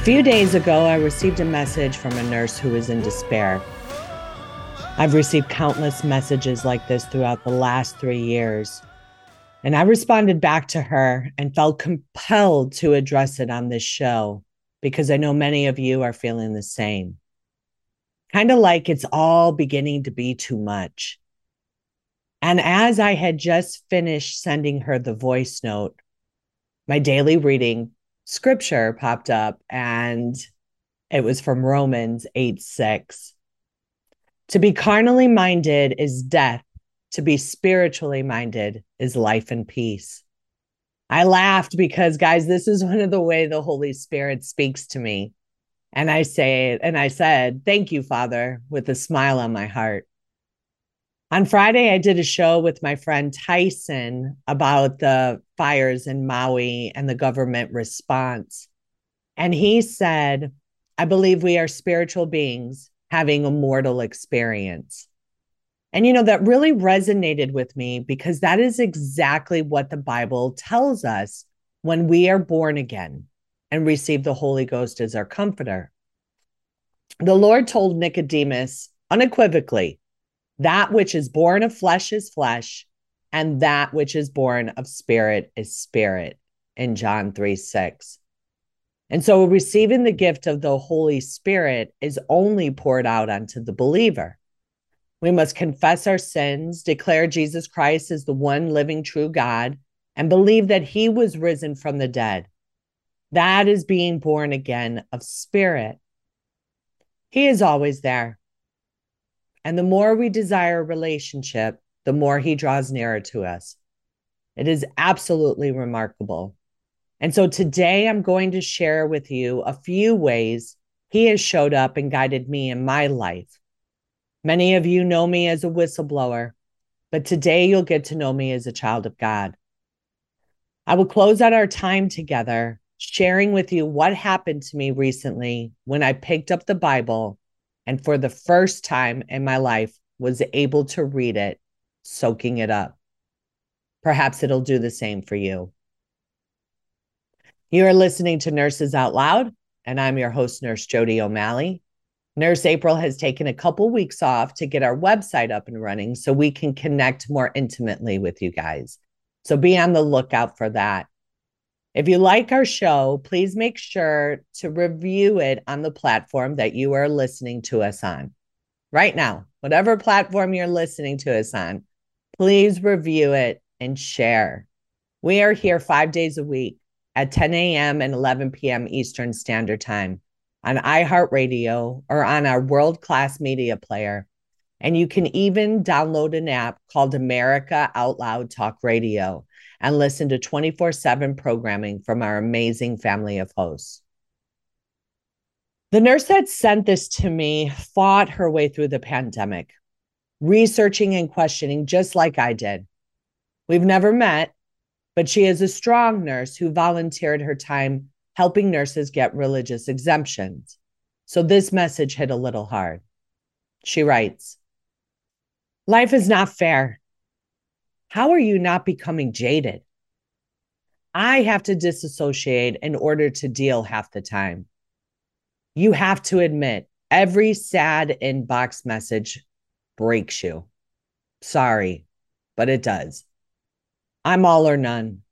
A few days ago, I received a message from a nurse who was in despair. I've received countless messages like this throughout the last three years. And I responded back to her and felt compelled to address it on this show because I know many of you are feeling the same. Kind of like it's all beginning to be too much. And as I had just finished sending her the voice note, my daily reading scripture popped up and it was from Romans 8 6. To be carnally minded is death, to be spiritually minded is life and peace. I laughed because, guys, this is one of the way the Holy Spirit speaks to me. And I say, and I said, Thank you, Father, with a smile on my heart. On Friday, I did a show with my friend Tyson about the fires in Maui and the government response. And he said, I believe we are spiritual beings having a mortal experience. And, you know, that really resonated with me because that is exactly what the Bible tells us when we are born again and receive the Holy Ghost as our comforter. The Lord told Nicodemus unequivocally, that which is born of flesh is flesh, and that which is born of spirit is spirit in John 3 6. And so receiving the gift of the Holy Spirit is only poured out onto the believer. We must confess our sins, declare Jesus Christ as the one living true God, and believe that he was risen from the dead. That is being born again of spirit. He is always there. And the more we desire relationship, the more he draws nearer to us. It is absolutely remarkable. And so today I'm going to share with you a few ways he has showed up and guided me in my life. Many of you know me as a whistleblower, but today you'll get to know me as a child of God. I will close out our time together sharing with you what happened to me recently when I picked up the Bible and for the first time in my life was able to read it, soaking it up. Perhaps it'll do the same for you. You are listening to Nurses Out Loud, and I'm your host, Nurse Jodi O'Malley. Nurse April has taken a couple weeks off to get our website up and running so we can connect more intimately with you guys. So be on the lookout for that. If you like our show, please make sure to review it on the platform that you are listening to us on. Right now, whatever platform you're listening to us on, please review it and share. We are here five days a week at 10 a.m. and 11 p.m. Eastern Standard Time on iHeartRadio or on our world class media player. And you can even download an app called America Out Loud Talk Radio and listen to 24 7 programming from our amazing family of hosts. The nurse that sent this to me fought her way through the pandemic, researching and questioning just like I did. We've never met, but she is a strong nurse who volunteered her time helping nurses get religious exemptions. So this message hit a little hard. She writes Life is not fair. How are you not becoming jaded? I have to disassociate in order to deal half the time. You have to admit, every sad inbox message breaks you. Sorry, but it does. I'm all or none.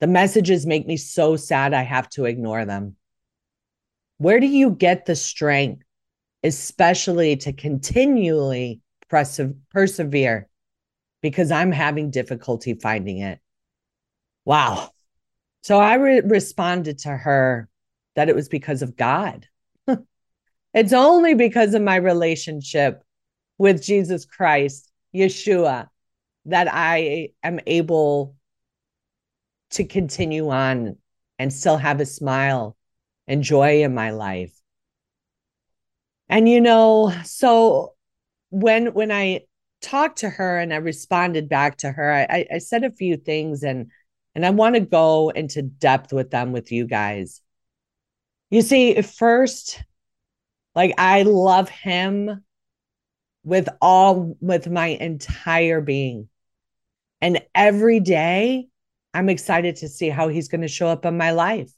The messages make me so sad, I have to ignore them. Where do you get the strength, especially to continually persevere? Because I'm having difficulty finding it. Wow. So I re- responded to her that it was because of God. it's only because of my relationship with Jesus Christ, Yeshua, that I am able to continue on and still have a smile and joy in my life. And you know, so when when I talked to her and I responded back to her, I, I said a few things and and I want to go into depth with them with you guys. You see, first, like I love him with all with my entire being. And every day I'm excited to see how he's going to show up in my life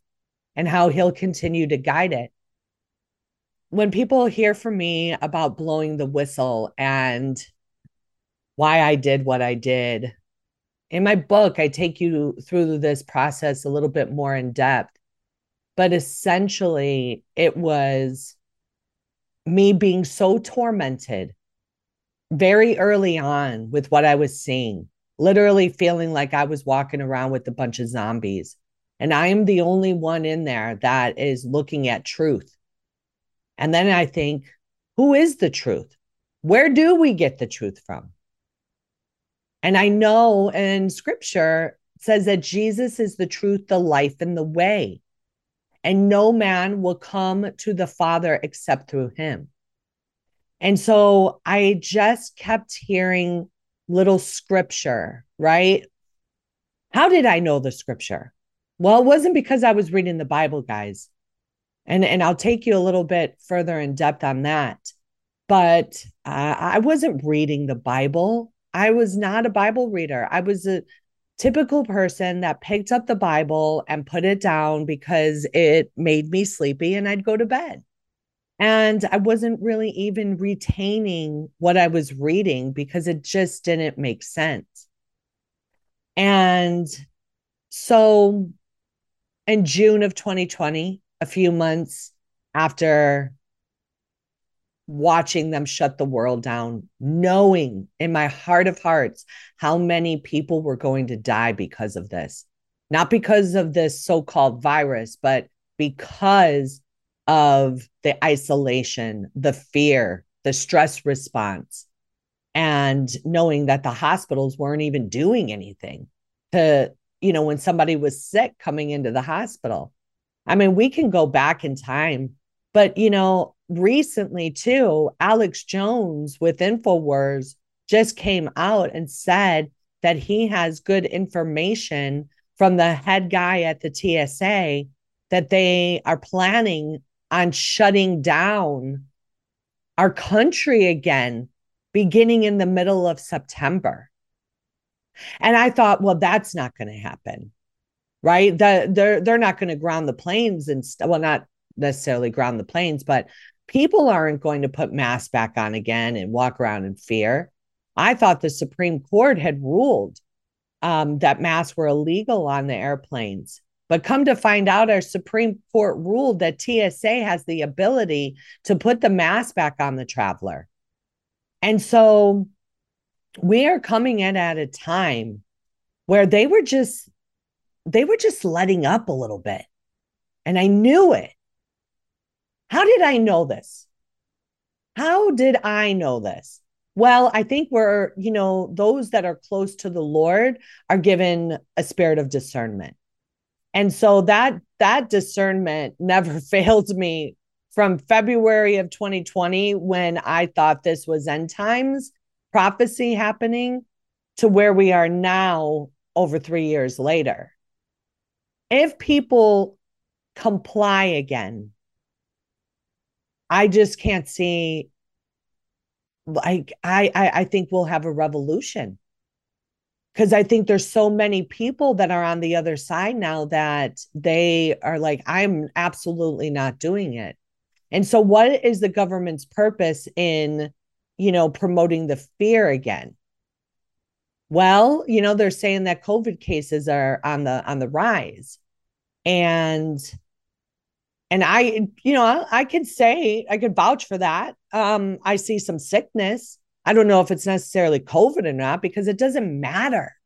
and how he'll continue to guide it. When people hear from me about blowing the whistle and why I did what I did, in my book, I take you through this process a little bit more in depth. But essentially, it was me being so tormented very early on with what I was seeing literally feeling like I was walking around with a bunch of zombies. And I am the only one in there that is looking at truth. And then I think, who is the truth? Where do we get the truth from? And I know in scripture says that Jesus is the truth, the life, and the way. And no man will come to the Father except through him. And so I just kept hearing little scripture, right? How did I know the scripture? Well, it wasn't because I was reading the Bible, guys. And, and I'll take you a little bit further in depth on that. But uh, I wasn't reading the Bible. I was not a Bible reader. I was a typical person that picked up the Bible and put it down because it made me sleepy and I'd go to bed. And I wasn't really even retaining what I was reading because it just didn't make sense. And so in June of 2020, a few months after watching them shut the world down, knowing in my heart of hearts how many people were going to die because of this. Not because of this so called virus, but because of the isolation, the fear, the stress response, and knowing that the hospitals weren't even doing anything to, you know, when somebody was sick coming into the hospital. I mean, we can go back in time, but, you know, recently too, Alex Jones with InfoWars just came out and said that he has good information from the head guy at the TSA that they are planning on shutting down our country again beginning in the middle of September. And I thought, well, that's not going to happen. Right? The, they're they're not going to ground the planes and st- well, not necessarily ground the planes, but people aren't going to put masks back on again and walk around in fear. I thought the Supreme Court had ruled um, that masks were illegal on the airplanes. But come to find out, our Supreme Court ruled that TSA has the ability to put the mask back on the traveler. And so we are coming in at a time where they were just they were just letting up a little bit. And I knew it. How did I know this? How did I know this? Well, I think we're, you know, those that are close to the Lord are given a spirit of discernment and so that that discernment never failed me from February of 2020 when I thought this was end times prophecy happening to where we are now over 3 years later. If people comply again, I just can't see like I I, I think we'll have a revolution because I think there's so many people that are on the other side now that they are like, I'm absolutely not doing it. And so, what is the government's purpose in, you know, promoting the fear again? Well, you know, they're saying that COVID cases are on the on the rise, and and I, you know, I, could say I could vouch for that. Um, I see some sickness I don't know if it's necessarily COVID or not because it doesn't matter.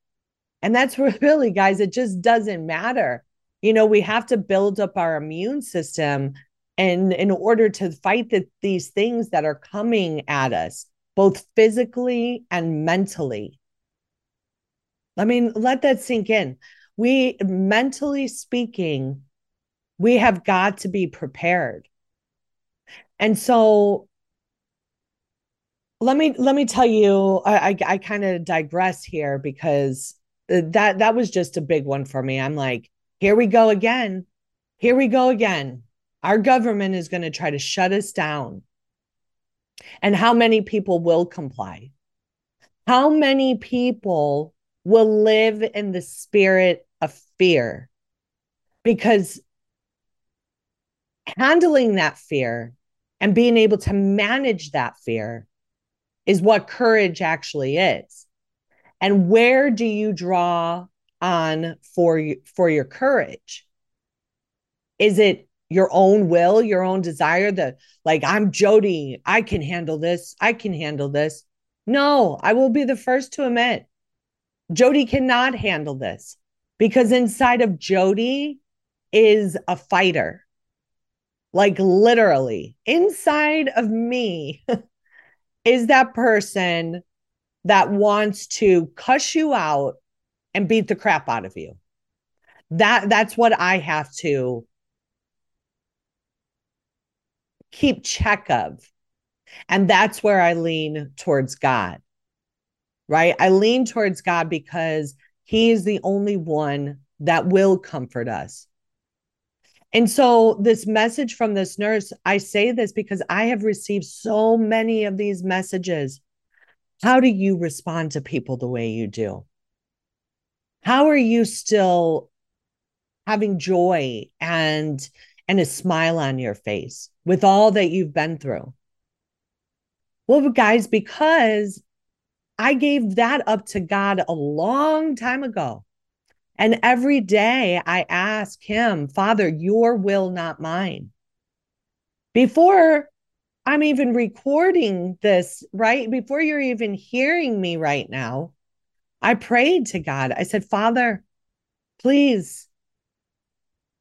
And that's really, guys, it just doesn't matter. You know, we have to build up our immune system and in order to fight the, these things that are coming at us, both physically and mentally. I mean, let that sink in. We, mentally speaking, we have got to be prepared. And so let me let me tell you i i, I kind of digress here because that that was just a big one for me. I'm like here we go again. Here we go again. Our government is going to try to shut us down. And how many people will comply? How many people will live in the spirit of fear? Because handling that fear and being able to manage that fear is what courage actually is. And where do you draw on for you, for your courage? Is it your own will, your own desire that like I'm Jodi, I can handle this, I can handle this. No, I will be the first to admit Jodi cannot handle this because inside of Jodi is a fighter. Like literally, inside of me is that person that wants to cuss you out and beat the crap out of you. That that's what I have to keep check of. And that's where I lean towards God. Right? I lean towards God because he is the only one that will comfort us. And so, this message from this nurse, I say this because I have received so many of these messages. How do you respond to people the way you do? How are you still having joy and and a smile on your face with all that you've been through? Well, guys, because I gave that up to God a long time ago. And every day I ask him, Father, your will, not mine. Before I'm even recording this, right? Before you're even hearing me right now, I prayed to God. I said, Father, please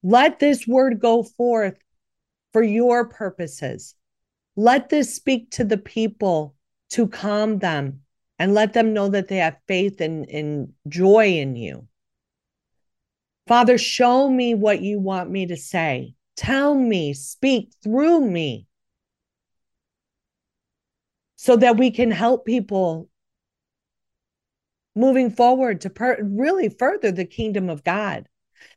let this word go forth for your purposes. Let this speak to the people to calm them and let them know that they have faith and, and joy in you. Father, show me what you want me to say. Tell me, speak through me so that we can help people moving forward to per- really further the kingdom of God.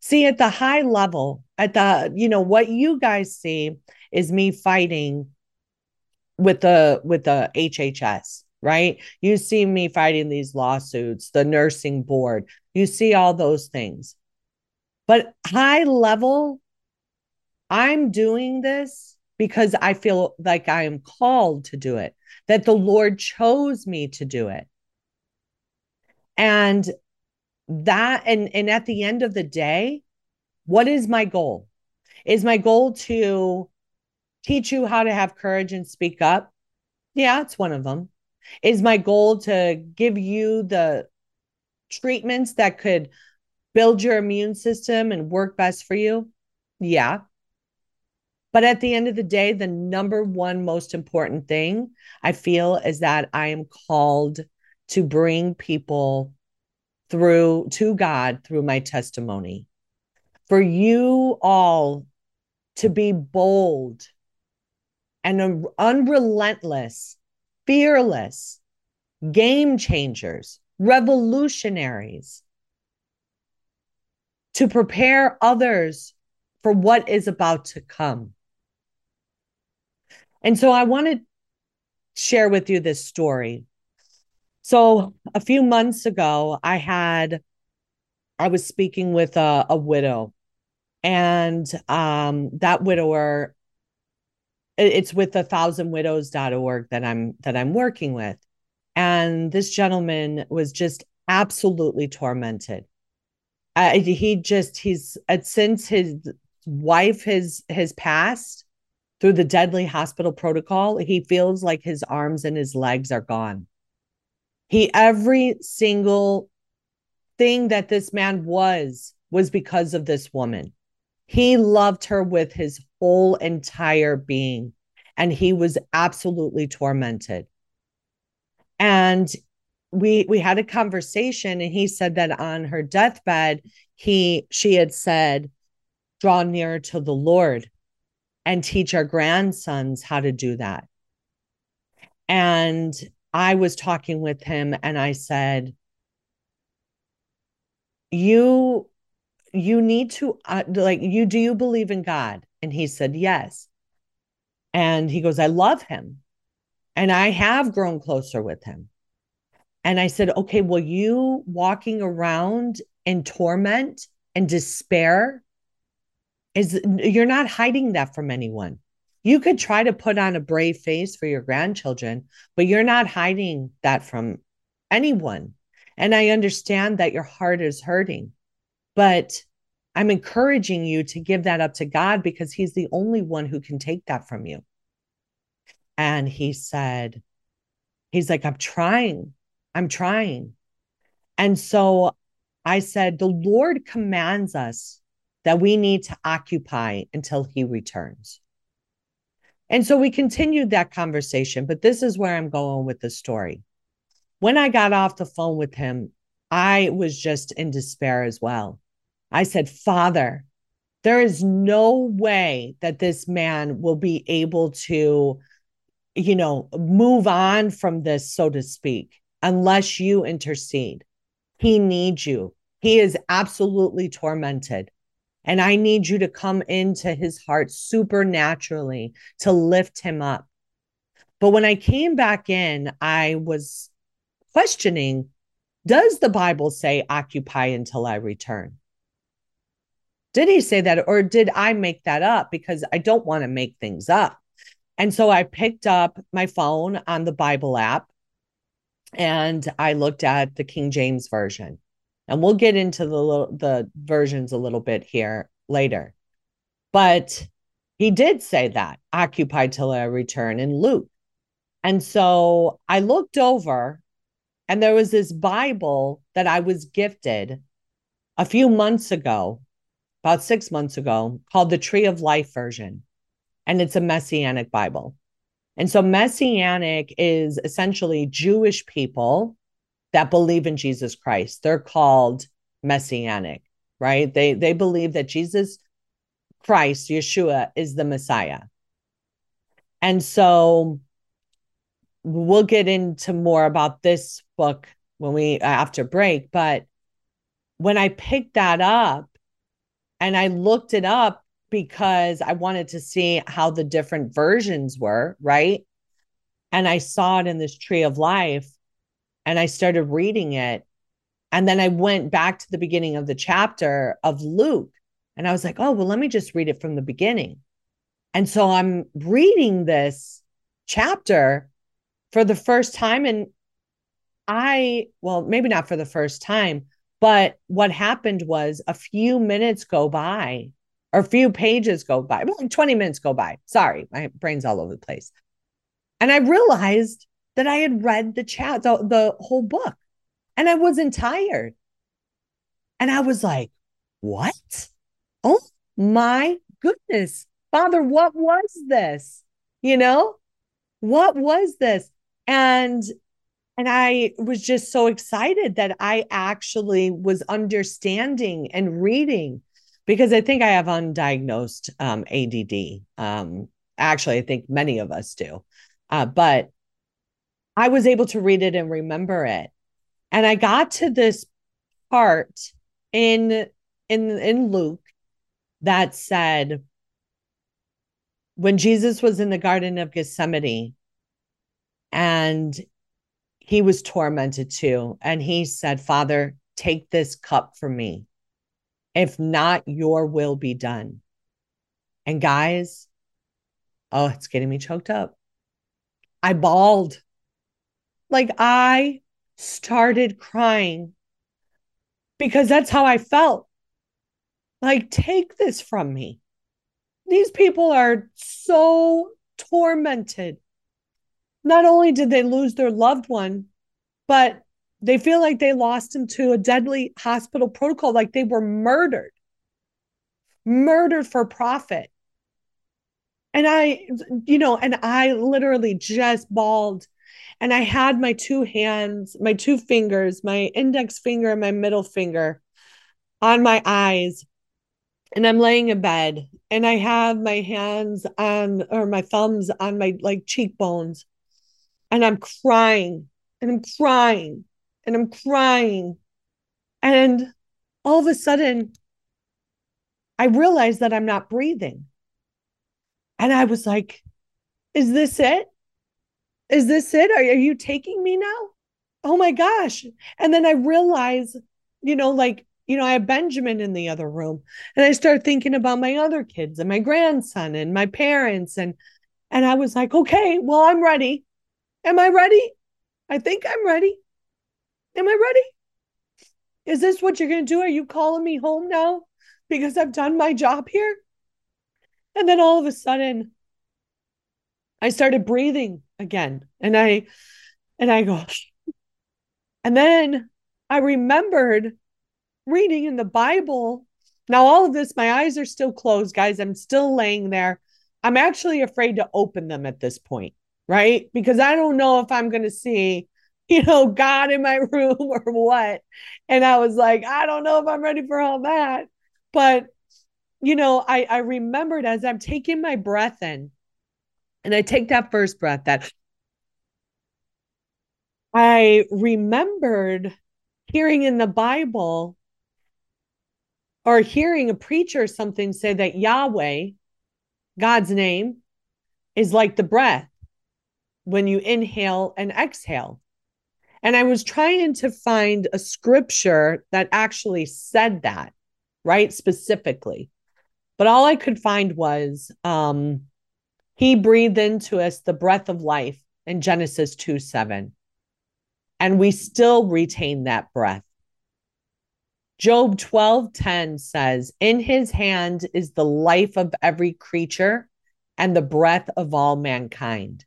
See, at the high level, at the, you know, what you guys see is me fighting with the with the HHS, right? You see me fighting these lawsuits, the nursing board. You see all those things. But high level, I'm doing this because I feel like I am called to do it, that the Lord chose me to do it. And that, and, and at the end of the day, what is my goal? Is my goal to teach you how to have courage and speak up? Yeah, it's one of them. Is my goal to give you the treatments that could build your immune system and work best for you? Yeah. But at the end of the day, the number one most important thing I feel is that I am called to bring people through to God through my testimony. For you all to be bold and unrelentless, fearless, game changers, revolutionaries to prepare others for what is about to come. And so I want to share with you this story. So a few months ago, I had, I was speaking with a, a widow, and um, that widower, it's with a thousandwidows.org that I'm that I'm working with. And this gentleman was just absolutely tormented he just he's uh, since his wife has has passed through the deadly hospital protocol he feels like his arms and his legs are gone he every single thing that this man was was because of this woman. He loved her with his whole entire being, and he was absolutely tormented. And we we had a conversation and he said that on her deathbed he she had said draw near to the lord and teach our grandsons how to do that. And i was talking with him and i said you you need to uh, like you do you believe in god? And he said yes. And he goes i love him and i have grown closer with him and I said, okay, well, you walking around in torment and despair is you're not hiding that from anyone. You could try to put on a brave face for your grandchildren, but you're not hiding that from anyone. And I understand that your heart is hurting, but I'm encouraging you to give that up to God because He's the only one who can take that from you. And he said, He's like, I'm trying. I'm trying. And so I said, the Lord commands us that we need to occupy until he returns. And so we continued that conversation, but this is where I'm going with the story. When I got off the phone with him, I was just in despair as well. I said, Father, there is no way that this man will be able to, you know, move on from this, so to speak unless you intercede. He needs you. He is absolutely tormented. And I need you to come into his heart supernaturally to lift him up. But when I came back in, I was questioning Does the Bible say, occupy until I return? Did he say that, or did I make that up? Because I don't want to make things up. And so I picked up my phone on the Bible app and I looked at the King James version. And we'll get into the the versions a little bit here later. But he did say that occupy till I return in Luke. And so I looked over and there was this Bible that I was gifted a few months ago, about 6 months ago, called the Tree of Life version. And it's a messianic Bible. And so messianic is essentially Jewish people that believe in Jesus Christ. They're called messianic, right? They they believe that Jesus Christ, Yeshua is the Messiah. And so we'll get into more about this book when we after break, but when I picked that up and I looked it up because I wanted to see how the different versions were, right? And I saw it in this tree of life and I started reading it. And then I went back to the beginning of the chapter of Luke and I was like, oh, well, let me just read it from the beginning. And so I'm reading this chapter for the first time. And I, well, maybe not for the first time, but what happened was a few minutes go by or a few pages go by, like 20 minutes go by. Sorry, my brain's all over the place. And I realized that I had read the chat, the, the whole book, and I wasn't tired. And I was like, what? Oh my goodness. Father, what was this? You know, what was this? And and I was just so excited that I actually was understanding and reading because I think I have undiagnosed um, ADD. Um, actually, I think many of us do. Uh, but I was able to read it and remember it. And I got to this part in in in Luke that said when Jesus was in the garden of Gethsemane and he was tormented too and he said father take this cup from me if not, your will be done. And guys, oh, it's getting me choked up. I bawled. Like I started crying because that's how I felt. Like, take this from me. These people are so tormented. Not only did they lose their loved one, but they feel like they lost him to a deadly hospital protocol, like they were murdered, murdered for profit. And I, you know, and I literally just bawled. And I had my two hands, my two fingers, my index finger and my middle finger on my eyes. And I'm laying in bed and I have my hands on, or my thumbs on my like cheekbones. And I'm crying and I'm crying and I'm crying. And all of a sudden, I realized that I'm not breathing. And I was like, is this it? Is this it? Are, are you taking me now? Oh my gosh. And then I realized, you know, like, you know, I have Benjamin in the other room. And I start thinking about my other kids and my grandson and my parents. And and I was like, okay, well, I'm ready. Am I ready? I think I'm ready. Am I ready? Is this what you're going to do? Are you calling me home now because I've done my job here? And then all of a sudden, I started breathing again. And I, and I go, and then I remembered reading in the Bible. Now, all of this, my eyes are still closed, guys. I'm still laying there. I'm actually afraid to open them at this point, right? Because I don't know if I'm going to see you know, God in my room or what. And I was like, I don't know if I'm ready for all that. But, you know, I, I remembered as I'm taking my breath in, and I take that first breath, that I remembered hearing in the Bible or hearing a preacher something say that Yahweh, God's name, is like the breath when you inhale and exhale. And I was trying to find a scripture that actually said that, right? Specifically. But all I could find was um, he breathed into us the breath of life in Genesis 2 7. And we still retain that breath. Job 12 10 says, In his hand is the life of every creature and the breath of all mankind.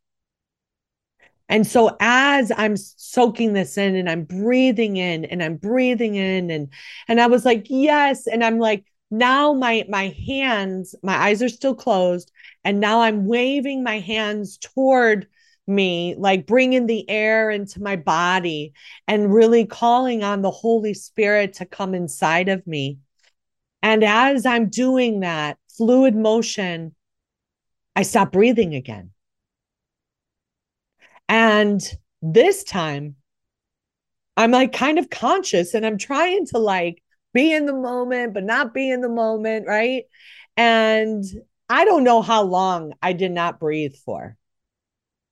And so as I'm soaking this in and I'm breathing in and I'm breathing in and and I was like, yes. And I'm like, now my my hands, my eyes are still closed. And now I'm waving my hands toward me, like bringing the air into my body and really calling on the Holy Spirit to come inside of me. And as I'm doing that fluid motion, I stop breathing again. And this time, I'm like kind of conscious and I'm trying to like be in the moment, but not be in the moment. Right. And I don't know how long I did not breathe for,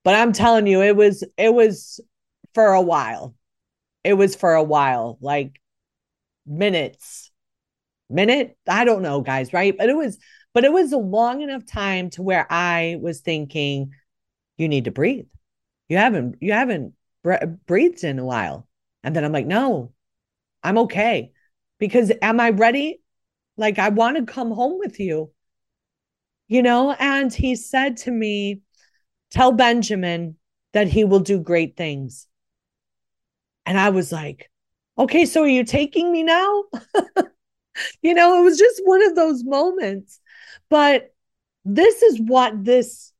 but I'm telling you, it was, it was for a while. It was for a while, like minutes, minute. I don't know, guys. Right. But it was, but it was a long enough time to where I was thinking, you need to breathe you haven't you haven't breathed in a while. And then i'm like no i'm okay. Because am i ready? Like i want to come home with you. You know and he said to me tell benjamin that he will do great things. And i was like okay so are you taking me now? You know it was just one of those moments. But this is what this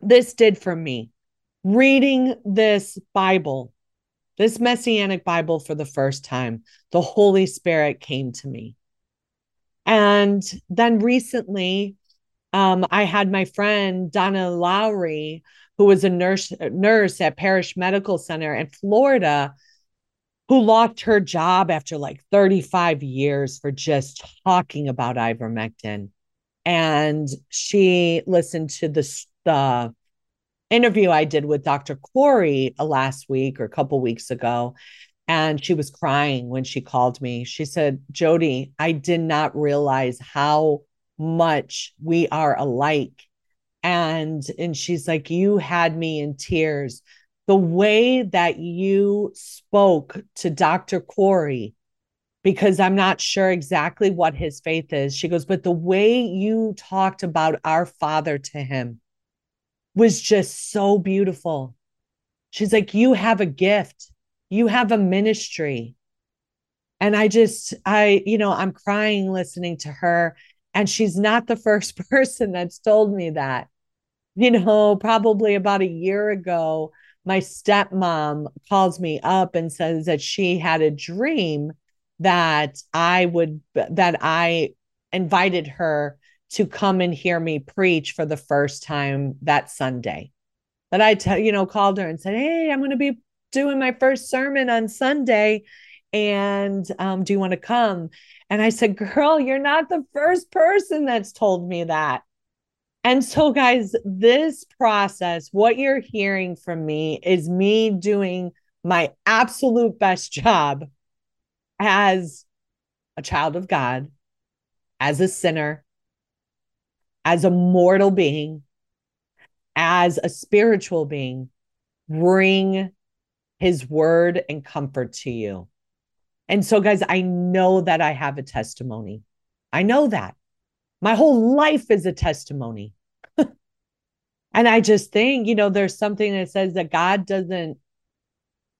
this did for me reading this Bible, this Messianic Bible for the first time, the Holy Spirit came to me. And then recently, um, I had my friend Donna Lowry, who was a nurse nurse at Parrish Medical Center in Florida, who lost her job after like 35 years for just talking about ivermectin. And she listened to the, the interview I did with Dr. Kory uh, last week or a couple weeks ago. And she was crying when she called me. She said, Jodi, I did not realize how much we are alike. And and she's like, you had me in tears. The way that you spoke to Dr. Kory, because I'm not sure exactly what his faith is. She goes, but the way you talked about our father to him, was just so beautiful. She's like, You have a gift. You have a ministry. And I just, I, you know, I'm crying listening to her. And she's not the first person that's told me that. You know, probably about a year ago, my stepmom calls me up and says that she had a dream that I would, that I invited her to come and hear me preach for the first time that Sunday. That I, tell you know, called her and said, Hey, I'm going to be doing my first sermon on Sunday. And um, do you want to come? And I said, Girl, you're not the first person that's told me that. And so, guys, this process, what you're hearing from me is me doing my absolute best job as a child of God, as a sinner, as a mortal being, as a spiritual being, bring his word and comfort to you. And so, guys, I know that I have a testimony. I know that. My whole life is a testimony. and I just think, you know, there's something that says that God doesn't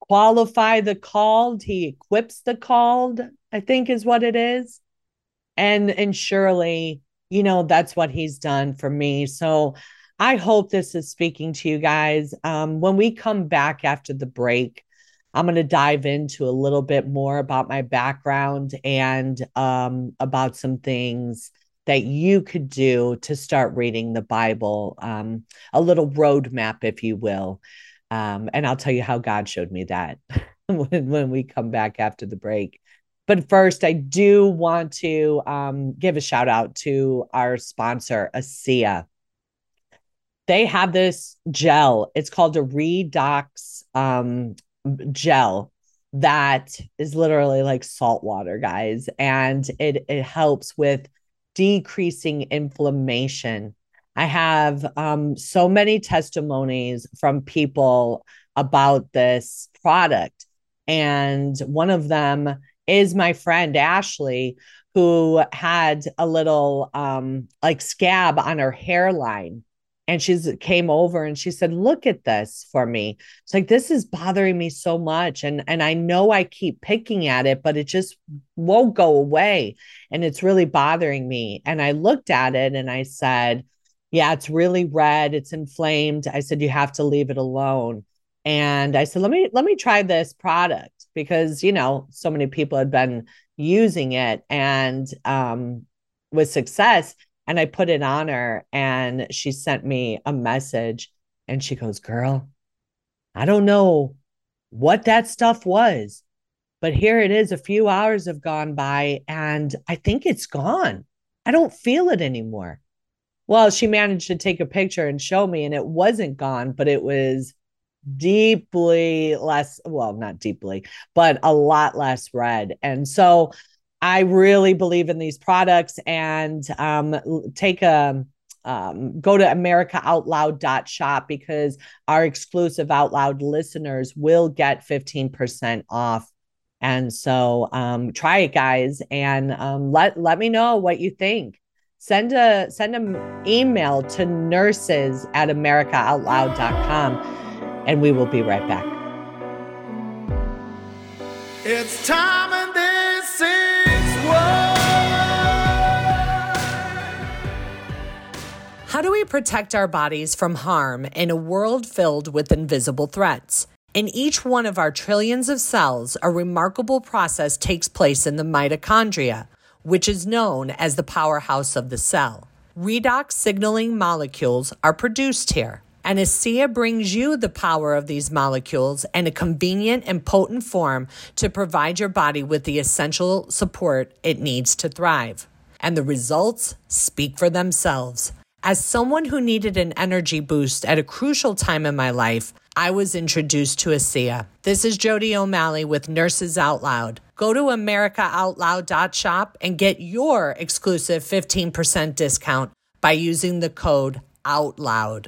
qualify the called, he equips the called, I think is what it is. And and surely you know, that's what he's done for me. So I hope this is speaking to you guys. Um, when we come back after the break, I'm going to dive into a little bit more about my background and um, about some things that you could do to start reading the Bible, um, a little roadmap, if you will. Um, and I'll tell you how God showed me that when, when we come back after the break. But first, I do want to um, give a shout out to our sponsor, ASEA. They have this gel. It's called a Redox um, gel that is literally like salt water, guys, and it it helps with decreasing inflammation. I have um, so many testimonies from people about this product, and one of them is my friend Ashley, who had a little um like scab on her hairline. And she's came over and she said, Look at this for me. It's like this is bothering me so much. And and I know I keep picking at it, but it just won't go away. And it's really bothering me. And I looked at it and I said, Yeah, it's really red, it's inflamed. I said, You have to leave it alone. And I said, Let me let me try this product because you know so many people had been using it and um with success. And i put it on her and she sent me a message and she goes girl i don't know what that stuff was but here it is a few hours have gone by and i think it's gone. I don't feel it anymore. Well she managed to take a picture and show me and it wasn't gone but it was deeply less, well, not deeply, but a lot less red. And so I really believe in these products and um, take a um, go to americaoutloud.shop because our exclusive out loud listeners will get 15% off. And so um, try it guys and um, let let me know what you think. Send a send an email to nurses at americaoutloud.com and we will be right back. It's time and this is How do we protect our bodies from harm in a world filled with invisible threats? In each one of our trillions of cells, a remarkable process takes place in the mitochondria, which is known as the powerhouse of the cell. Redox signaling molecules are produced here. And ASEA brings you the power of these molecules in a convenient and potent form to provide your body with the essential support it needs to thrive. And the results speak for themselves. As someone who needed an energy boost at a crucial time in my life, I was introduced to ASEA. This is Jodi O'Malley with Nurses Out Loud. Go to americaoutloud.shop and get your exclusive 15% discount by using the code OUTLOUD.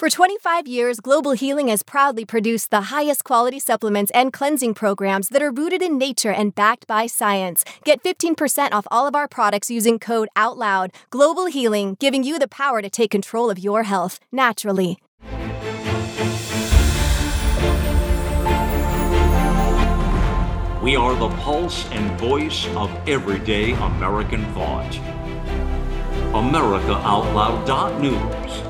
For 25 years, Global Healing has proudly produced the highest quality supplements and cleansing programs that are rooted in nature and backed by science. Get 15% off all of our products using code OUTLOUD. Global Healing, giving you the power to take control of your health naturally. We are the pulse and voice of everyday American thought. AmericaOutloud.news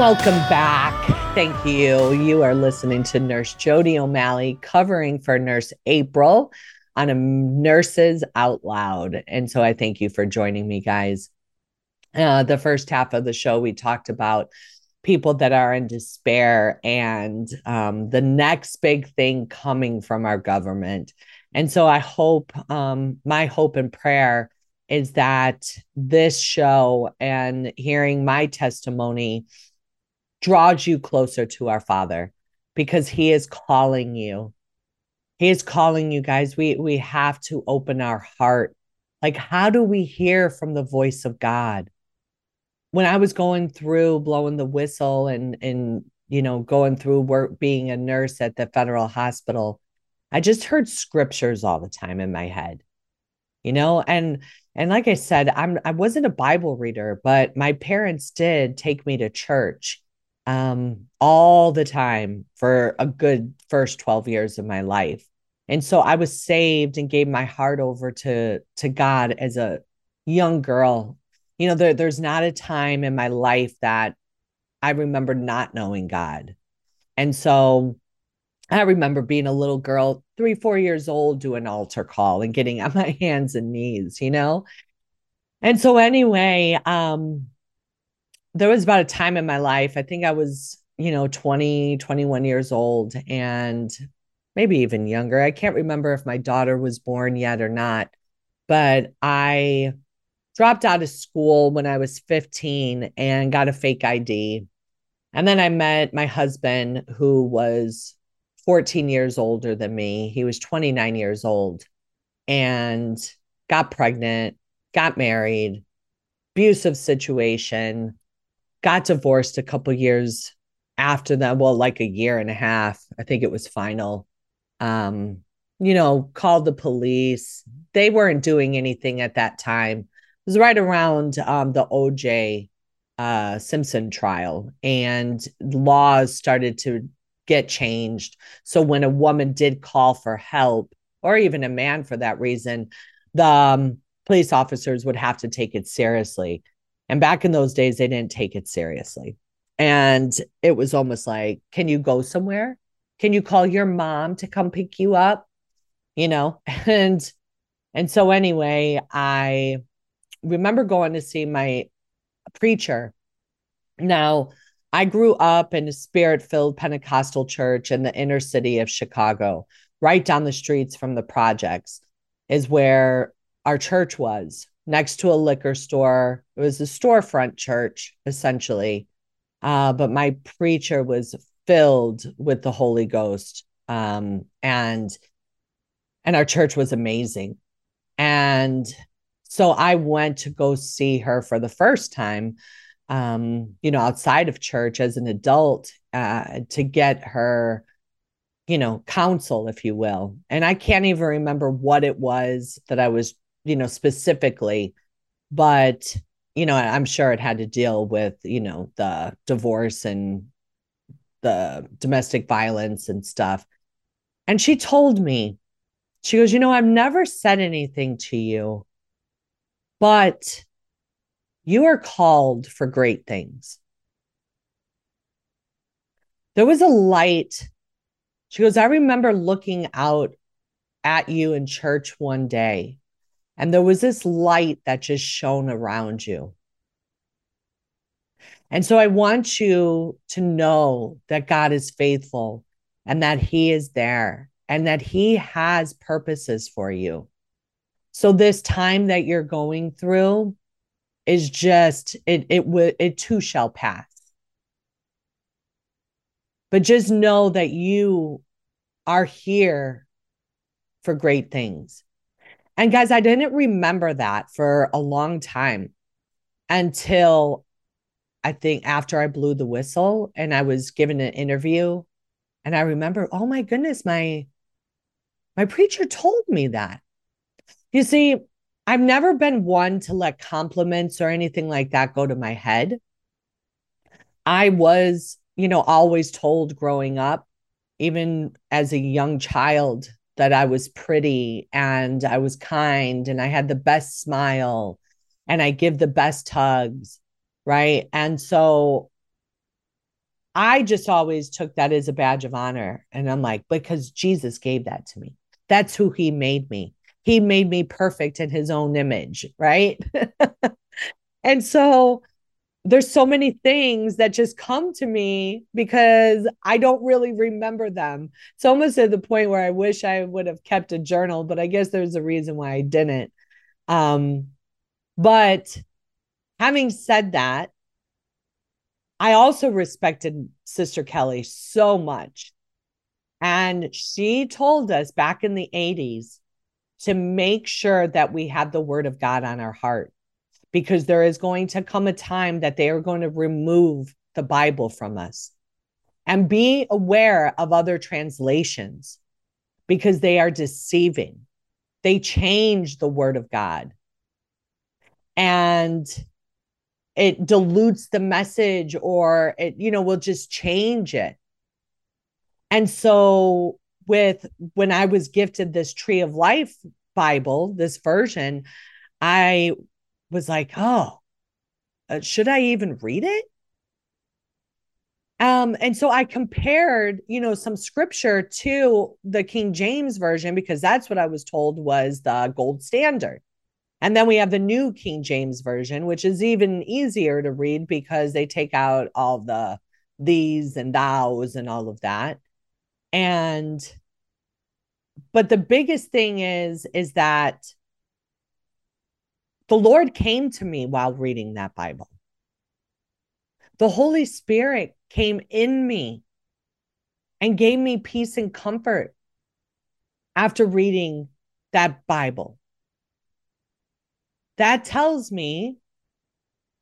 Welcome back. Thank you. You are listening to Nurse Jodi O'Malley covering for Nurse April on a Nurses Out Loud. And so I thank you for joining me, guys. Uh, the first half of the show, we talked about people that are in despair and um, the next big thing coming from our government. And so I hope, um, my hope and prayer is that this show and hearing my testimony draws you closer to our Father because He is calling you. He is calling you guys. We we have to open our heart. Like, how do we hear from the voice of God? When I was going through blowing the whistle and and you know going through work being a nurse at the federal hospital, I just heard scriptures all the time in my head. You know, and and like I said, I'm I wasn't a Bible reader, but my parents did take me to church um, all the time for a good first 12 years of my life. And so I was saved and gave my heart over to to God as a young girl. You know, there, there's not a time in my life that I remember not knowing God. And so I remember being a little girl, three, four years old, doing altar call and getting on my hands and knees, you know? And so anyway, um, there was about a time in my life, I think I was, you know, 20, 21 years old and maybe even younger. I can't remember if my daughter was born yet or not, but I dropped out of school when I was 15 and got a fake ID. And then I met my husband, who was 14 years older than me. He was 29 years old and got pregnant, got married, abusive situation got divorced a couple years after that well like a year and a half i think it was final. Um you know called the police. They weren't doing anything at that time. It was right around um the oj uh simpson trial and laws started to get changed. So when a woman did call for help or even a man for that reason the um, police officers would have to take it seriously and back in those days, they didn't take it seriously. And it was almost like, can you go somewhere? Can you call your mom to come pick you up? You know, and and so anyway, I remember going to see my preacher. Now, I grew up in a spirit filled Pentecostal church in the inner city of Chicago, right down the streets from the projects, is where our church was next to a liquor store. It was a storefront church, essentially. Uh, but my preacher was filled with the Holy Ghost. Um, and and our church was amazing. And so I went to go see her for the first time, um, you know, outside of church as an adult uh, to get her, you know, counsel, if you will. And I can't even remember what it was that I was you know, specifically, but you know, I'm sure it had to deal with, you know, the divorce and the domestic violence and stuff. And she told me, she goes, You know, I've never said anything to you, but you are called for great things. There was a light. She goes, I remember looking out at you in church one day, and there was this light that just shone around you. And so I want you to know that God is faithful and that He is there and that He has purposes for you. So this time that you're going through is just it it would it too shall pass. But just know that you are here for great things. And guys, I didn't remember that for a long time until I think after I blew the whistle and I was given an interview and I remember, oh my goodness, my my preacher told me that. You see, I've never been one to let compliments or anything like that go to my head. I was, you know, always told growing up, even as a young child, that I was pretty and I was kind and I had the best smile and I give the best hugs right? And so I just always took that as a badge of honor. And I'm like, because Jesus gave that to me. That's who he made me. He made me perfect in his own image, right? and so there's so many things that just come to me because I don't really remember them. It's almost at the point where I wish I would have kept a journal, but I guess there's a reason why I didn't. Um, but having said that, I also respected Sister Kelly so much. And she told us back in the 80s to make sure that we have the word of God on our heart because there is going to come a time that they are going to remove the Bible from us. And be aware of other translations because they are deceiving. They change the word of God. And it dilutes the message or it you know will just change it and so with when i was gifted this tree of life bible this version i was like oh uh, should i even read it um and so i compared you know some scripture to the king james version because that's what i was told was the gold standard and then we have the new King James version, which is even easier to read because they take out all the these and thous and all of that. And but the biggest thing is is that the Lord came to me while reading that Bible. The Holy Spirit came in me and gave me peace and comfort after reading that Bible that tells me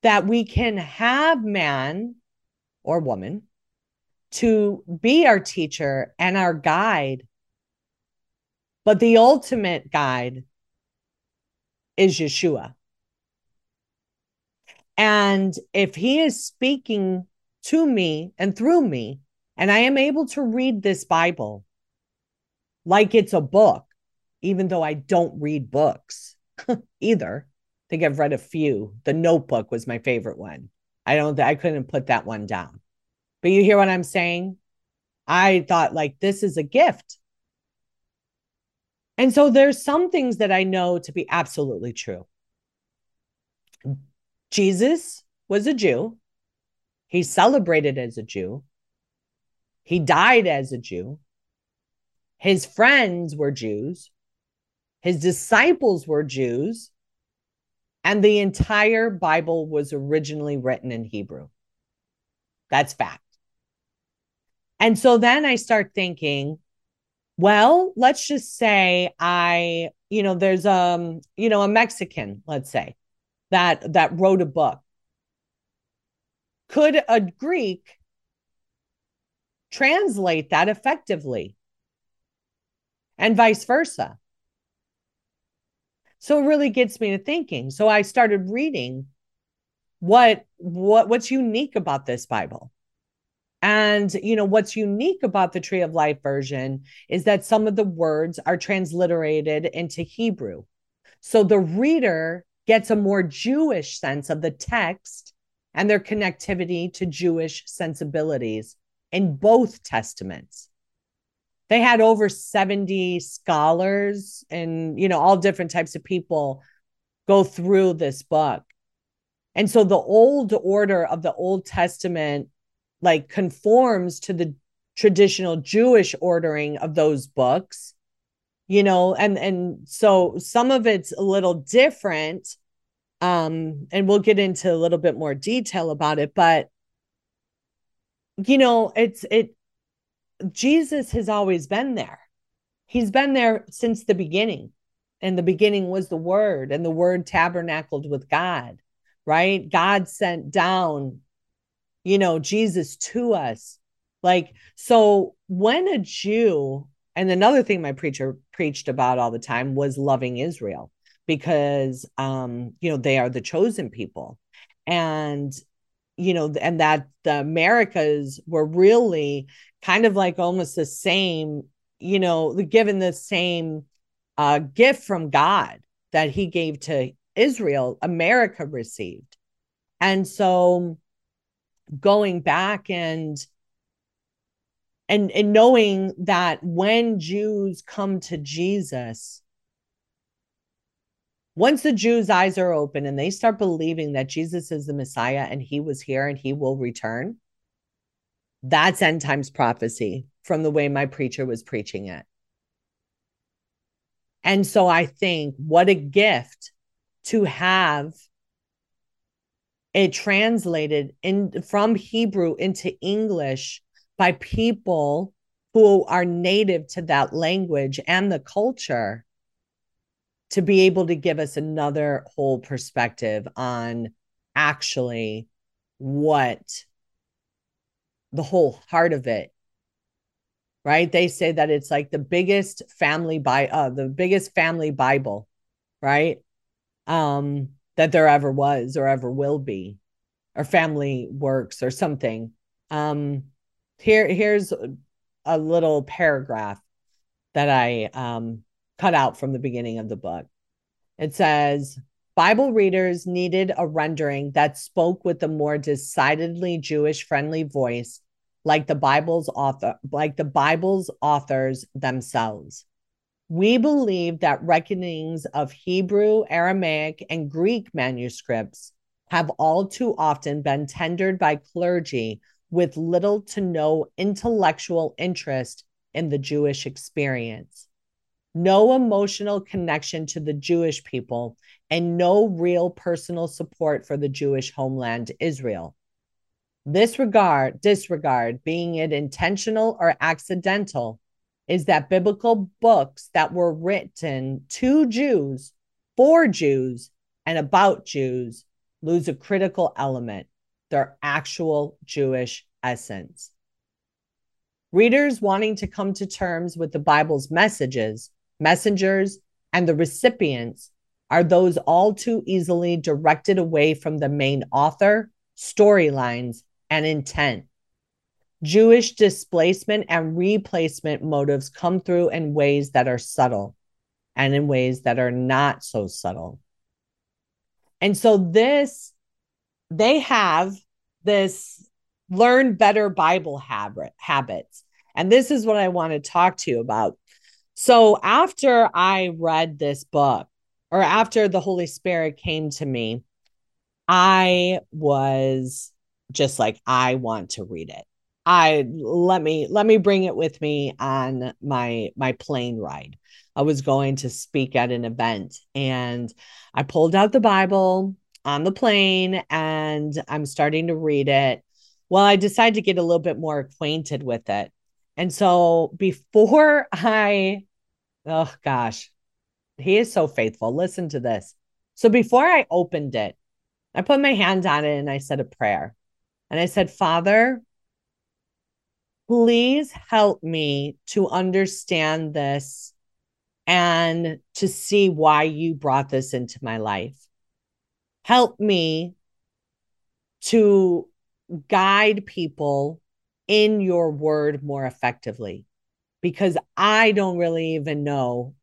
that we can have man or woman to be our teacher and our guide. But the ultimate guide is Yeshua. And if he is speaking to me and through me, and I am able to read this Bible like it's a book, even though I don't read books either, I think I've read a few. The Notebook was my favorite one. I don't. I couldn't put that one down. But you hear what I'm saying? I thought like this is a gift. And so there's some things that I know to be absolutely true. Jesus was a Jew. He celebrated as a Jew. He died as a Jew. His friends were Jews. His disciples were Jews. And the entire Bible was originally written in Hebrew. That's fact. And so then I start thinking, well, let's just say I, you know, there's um, you know, a Mexican, let's say, that that wrote a book. Could a Greek translate that effectively? And vice versa. So it really gets me to thinking. So I started reading what what what's unique about this Bible. And you know what's unique about the Tree of Life version is that some of the words are transliterated into Hebrew. So the reader gets a more Jewish sense of the text and their connectivity to Jewish sensibilities in both testaments. They had over 70 scholars and, you know, all different types of people go through this book. And so the old order of the Old Testament like conforms to the traditional Jewish ordering of those books you know and and so some of it's a little different um and we'll get into a little bit more detail about it but you know it's it Jesus has always been there. He's been there since the beginning and the beginning was the word and the word tabernacled with God right? God sent down you know Jesus to us. Like so when a Jew and another thing my preacher preached about all the time was loving Israel because um you know they are the chosen people. And you know and that the Americas were really kind of like almost the same you know given the same uh gift from God that he gave to Israel America received. And so going back and and and knowing that when Jews come to Jesus once the Jews' eyes are open and they start believing that Jesus is the Messiah and he was here and he will return, that's end times prophecy from the way my preacher was preaching it. And so I think what a gift to have it translated in from Hebrew into English by people who are native to that language and the culture to be able to give us another whole perspective on actually what the whole heart of it right? They say that it's like the biggest family by uh the biggest family bible right? Um that there ever was or ever will be or family works or something. Um here here's a little paragraph that I um, cut out from the beginning of the book. It says Bible readers needed a rendering that spoke with a more decidedly Jewish friendly voice like the Bible's author like the Bible's authors themselves. We believe that reckonings of Hebrew, Aramaic, and Greek manuscripts have all too often been tendered by clergy with little to no intellectual interest in the Jewish experience, no emotional connection to the Jewish people, and no real personal support for the Jewish homeland, Israel. This regard, disregard, being it intentional or accidental, is that biblical books that were written to Jews, for Jews, and about Jews lose a critical element their actual Jewish essence. Readers wanting to come to terms with the Bible's messages, messengers, and the recipients are those all too easily directed away from the main author, storylines, and intent. Jewish displacement and replacement motives come through in ways that are subtle and in ways that are not so subtle. And so, this they have this learn better Bible habit, habits. And this is what I want to talk to you about. So, after I read this book, or after the Holy Spirit came to me, I was just like, I want to read it. I let me let me bring it with me on my my plane ride. I was going to speak at an event and I pulled out the Bible on the plane and I'm starting to read it. Well, I decided to get a little bit more acquainted with it. And so before I, oh gosh, he is so faithful. Listen to this. So before I opened it, I put my hand on it and I said a prayer. And I said, Father, please help me to understand this and to see why you brought this into my life help me to guide people in your word more effectively because I don't really even know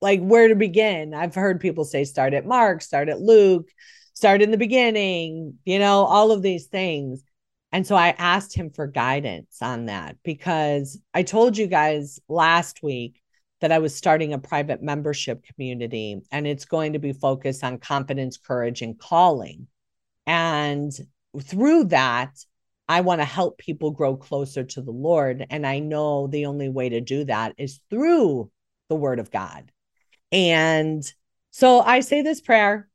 like where to begin. I've heard people say start at Mark, start at Luke, start in the beginning, you know, all of these things. And so I asked him for guidance on that because I told you guys last week that I was starting a private membership community and it's going to be focused on confidence, courage, and calling. And through that, I want to help people grow closer to the Lord. And I know the only way to do that is through the word of God. And so I say this prayer.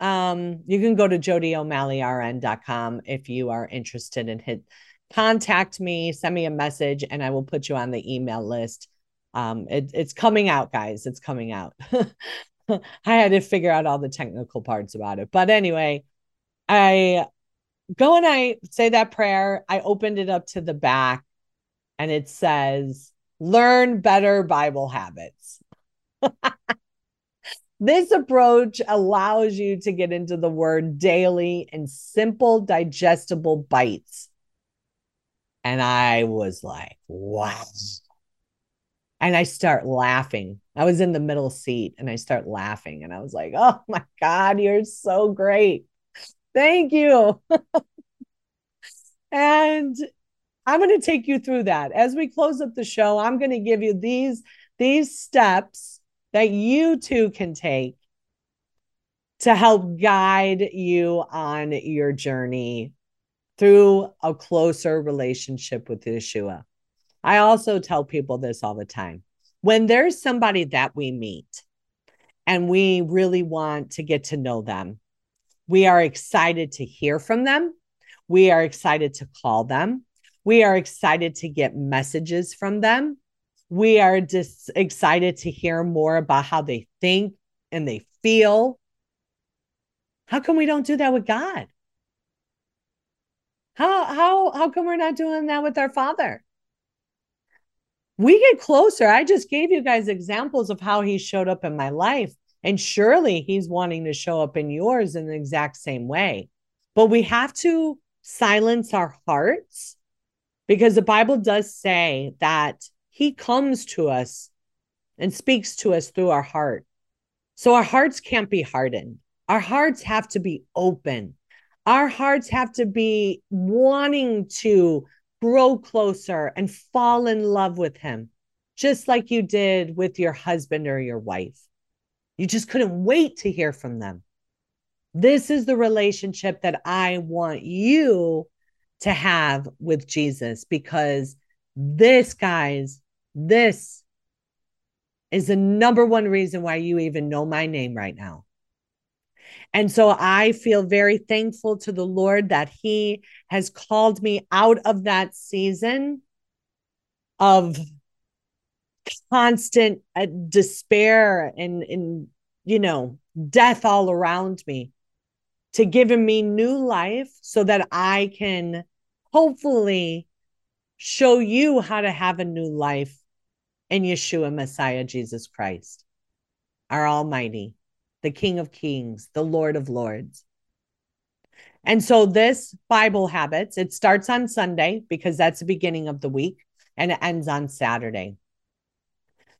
Um, you can go to jodiomalleyrn.com if you are interested and hit contact me, send me a message, and I will put you on the email list. Um, it, it's coming out, guys. It's coming out. I had to figure out all the technical parts about it. But anyway, I go and I say that prayer. I opened it up to the back and it says, learn better Bible habits. this approach allows you to get into the word daily in simple, digestible bites. And I was like, wow. And I start laughing. I was in the middle seat and I start laughing. And I was like, oh my God, you're so great. Thank you. and I'm going to take you through that. As we close up the show, I'm going to give you these these steps that you too can take to help guide you on your journey through a closer relationship with Yeshua. I also tell people this all the time. When there's somebody that we meet and we really want to get to know them, we are excited to hear from them. We are excited to call them. We are excited to get messages from them. We are just excited to hear more about how they think and they feel. How come we don't do that with God? How how how come we're not doing that with our Father? We get closer. I just gave you guys examples of how he showed up in my life. And surely he's wanting to show up in yours in the exact same way. But we have to silence our hearts because the Bible does say that he comes to us and speaks to us through our heart. So our hearts can't be hardened. Our hearts have to be open. Our hearts have to be wanting to grow closer and fall in love with him, just like you did with your husband or your wife. You just couldn't wait to hear from them. This is the relationship that I want you to have with Jesus because this, guys, this is the number one reason why you even know my name right now. And so I feel very thankful to the Lord that He has called me out of that season of constant uh, despair and, and, you know, death all around me to giving me new life so that I can hopefully show you how to have a new life in Yeshua Messiah Jesus Christ, our Almighty, the King of Kings, the Lord of Lords. And so this Bible habits, it starts on Sunday because that's the beginning of the week and it ends on Saturday.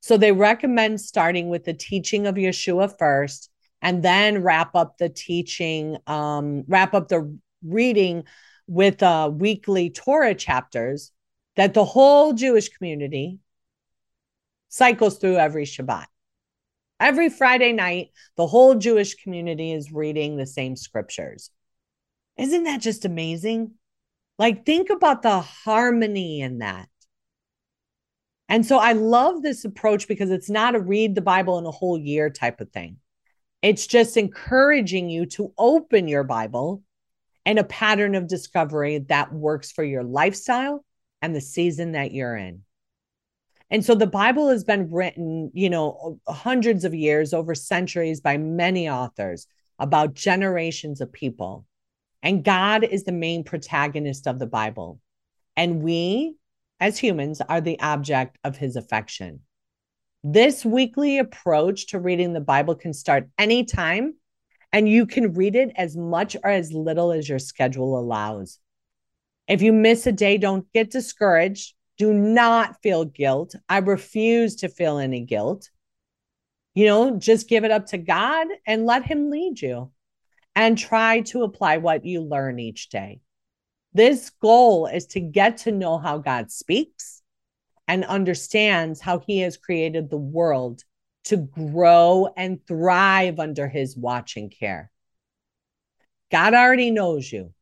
So they recommend starting with the teaching of Yeshua first and then wrap up the teaching, um, wrap up the reading with uh, weekly Torah chapters that the whole Jewish community cycles through every Shabbat. Every Friday night, the whole Jewish community is reading the same scriptures. Isn't that just amazing? Like, think about the harmony in that. And so I love this approach because it's not a read the Bible in a whole year type of thing. It's just encouraging you to open your Bible and a pattern of discovery that works for your lifestyle and the season that you're in. And so the Bible has been written, you know, hundreds of years, over centuries by many authors about generations of people. And God is the main protagonist of the Bible. And we, as humans are the object of his affection. This weekly approach to reading the Bible can start anytime, and you can read it as much or as little as your schedule allows. If you miss a day, don't get discouraged. Do not feel guilt. I refuse to feel any guilt. You know, just give it up to God and let Him lead you and try to apply what you learn each day. This goal is to get to know how God speaks and understands how He has created the world to grow and thrive under His watching care. God already knows you.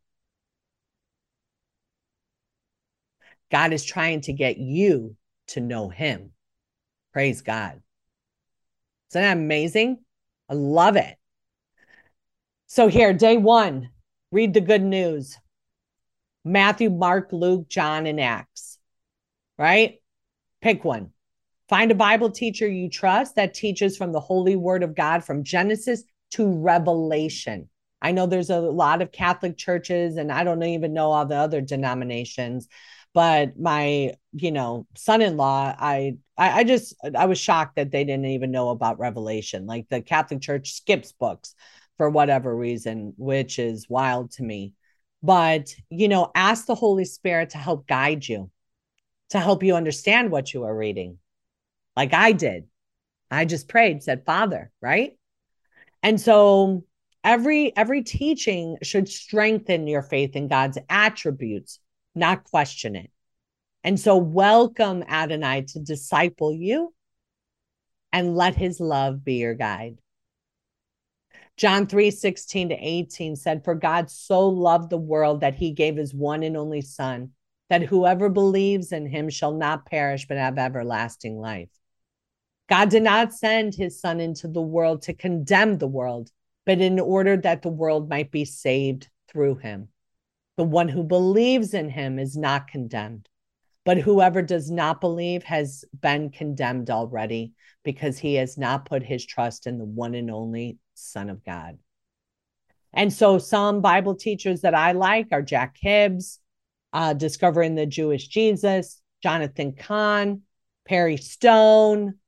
God is trying to get you to know Him. Praise God. Isn't that amazing? I love it. So, here, day one, read the good news Matthew, Mark, Luke, John, and Acts, right? Pick one. Find a Bible teacher you trust that teaches from the holy word of God from Genesis to Revelation. I know there's a lot of Catholic churches, and I don't even know all the other denominations, but my you know son-in-law I, I i just i was shocked that they didn't even know about revelation. Like the catholic church skips books for whatever reason which is wild to me. But you know ask the holy spirit to help guide you to help you understand what you are reading. Like i did. I just prayed said father right? And so every every teaching should strengthen your faith in god's attributes not question it. And so, welcome Adonai to disciple you and let his love be your guide. John 3 16 to 18 said, For God so loved the world that he gave his one and only Son, that whoever believes in him shall not perish but have everlasting life. God did not send his Son into the world to condemn the world, but in order that the world might be saved through him. The one who believes in him is not condemned, but whoever does not believe has been condemned already because he has not put his trust in the one and only Son of God. And so, some Bible teachers that I like are Jack Hibbs, uh, Discovering the Jewish Jesus, Jonathan Cahn, Perry Stone,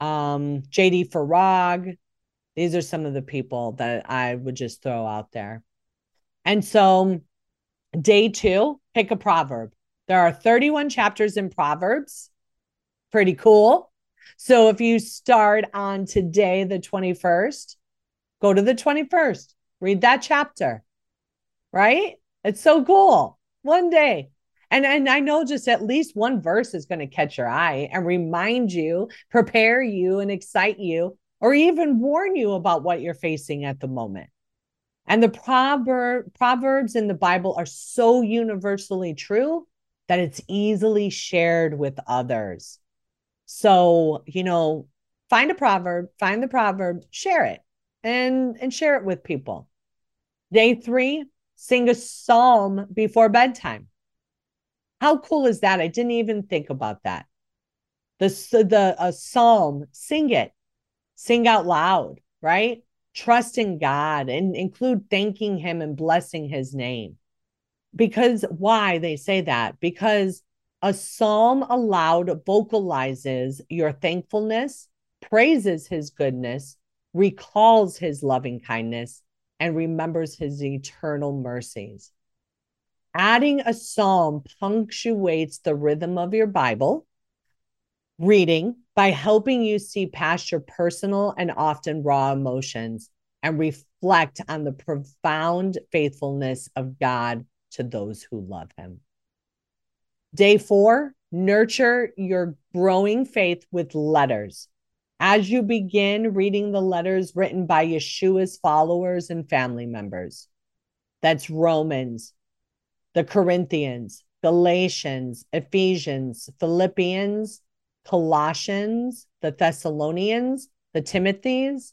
um, JD Farag. These are some of the people that I would just throw out there. And so, Day two, pick a proverb. There are 31 chapters in Proverbs. Pretty cool. So if you start on today, the 21st, go to the 21st, read that chapter, right? It's so cool. One day. And, and I know just at least one verse is going to catch your eye and remind you, prepare you, and excite you, or even warn you about what you're facing at the moment. And the proverb, proverbs in the Bible are so universally true that it's easily shared with others. So, you know, find a proverb, find the proverb, share it and and share it with people. Day 3, sing a psalm before bedtime. How cool is that? I didn't even think about that. The the a psalm, sing it. Sing out loud, right? Trust in God and include thanking Him and blessing His name. Because why they say that? Because a psalm aloud vocalizes your thankfulness, praises His goodness, recalls His loving kindness, and remembers His eternal mercies. Adding a psalm punctuates the rhythm of your Bible reading by helping you see past your personal and often raw emotions and reflect on the profound faithfulness of God to those who love him. Day four, nurture your growing faith with letters. As you begin reading the letters written by Yeshua's followers and family members, that's Romans, the Corinthians, Galatians, Ephesians, Philippians, Colossians, the Thessalonians, the Timothys,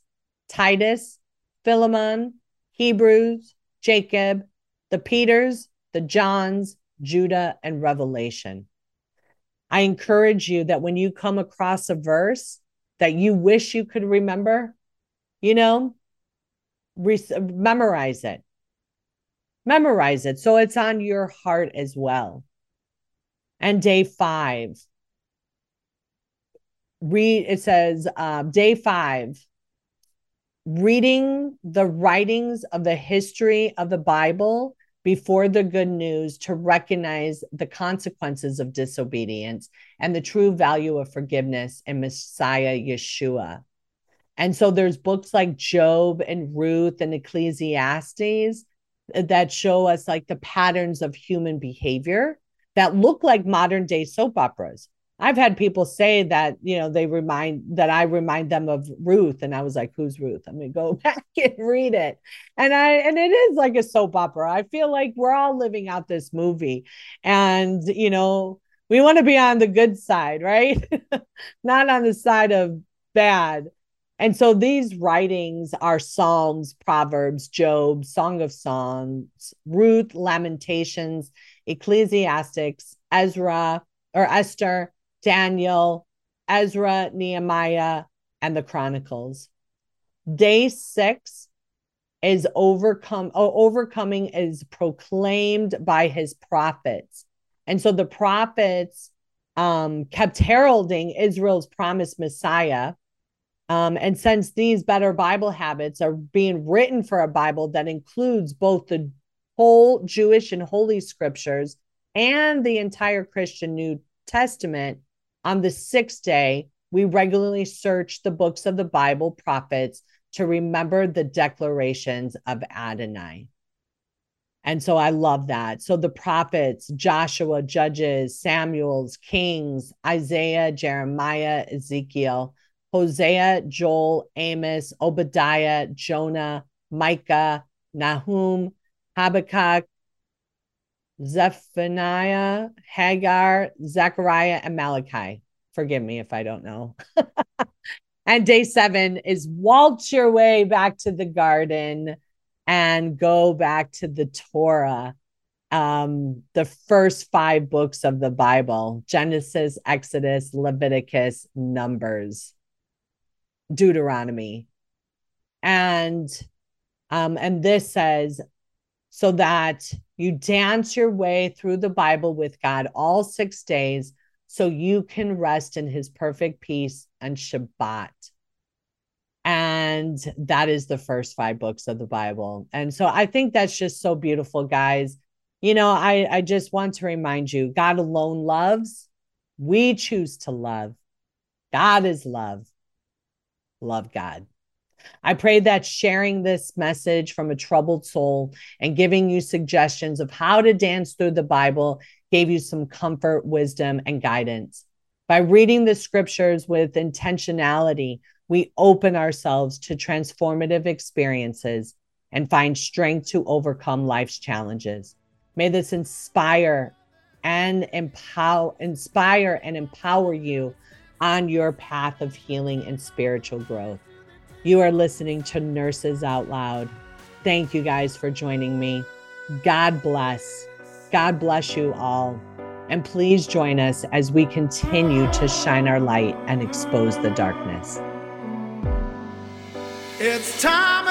Titus, Philemon, Hebrews, Jacob, the Peters, the Johns, Judah, and Revelation. I encourage you that when you come across a verse that you wish you could remember, you know, re- memorize it. Memorize it so it's on your heart as well. And day five, read it says um, day five reading the writings of the history of the bible before the good news to recognize the consequences of disobedience and the true value of forgiveness in messiah yeshua And so there's books like Job and Ruth and Ecclesiastes that show us like the patterns of human behavior that look like modern day soap operas. I've had people say that, you know, they remind that I remind them of Ruth. And I was like, who's Ruth? I'm gonna go back and read it. And I and it is like a soap opera. I feel like we're all living out this movie. And, you know, we want to be on the good side, right? Not on the side of bad. And so these writings are Psalms, Proverbs, Job, Song of Songs, Ruth, Lamentations, Ecclesiastics, Ezra or Esther, Daniel, Ezra, Nehemiah, and the Chronicles. Day six is overcome, oh, overcoming is proclaimed by his prophets. And so the prophets um, kept heralding Israel's promised Messiah. Um, and since these better Bible habits are being written for a Bible that includes both the whole Jewish and Holy Scriptures and the entire Christian New Testament, on the sixth day, we regularly search the books of the Bible prophets to remember the declarations of Adonai. And so I love that. So the prophets, Joshua, Judges, Samuel's, Kings, Isaiah, Jeremiah, Ezekiel, Hosea, Joel, Amos, Obadiah, Jonah, Micah, Nahum, Habakkuk, Zephaniah, Hagar, Zechariah, and Malachi. Forgive me if I don't know. and day seven is waltz your way back to the garden and go back to the Torah, um, the first five books of the Bible Genesis, Exodus, Leviticus, Numbers, Deuteronomy. And um, and this says, so that you dance your way through the Bible with God all six days so you can rest in his perfect peace and Shabbat. And that is the first five books of the Bible. And so I think that's just so beautiful, guys. You know, I, I just want to remind you God alone loves. We choose to love. God is love. Love God. I pray that sharing this message from a troubled soul and giving you suggestions of how to dance through the Bible gave you some comfort, wisdom, and guidance. By reading the scriptures with intentionality, we open ourselves to transformative experiences and find strength to overcome life's challenges. May this inspire and empower inspire and empower you on your path of healing and spiritual growth. You are listening to Nurses Out Loud. Thank you guys for joining me. God bless. God bless you all. And please join us as we continue to shine our light and expose the darkness. It's time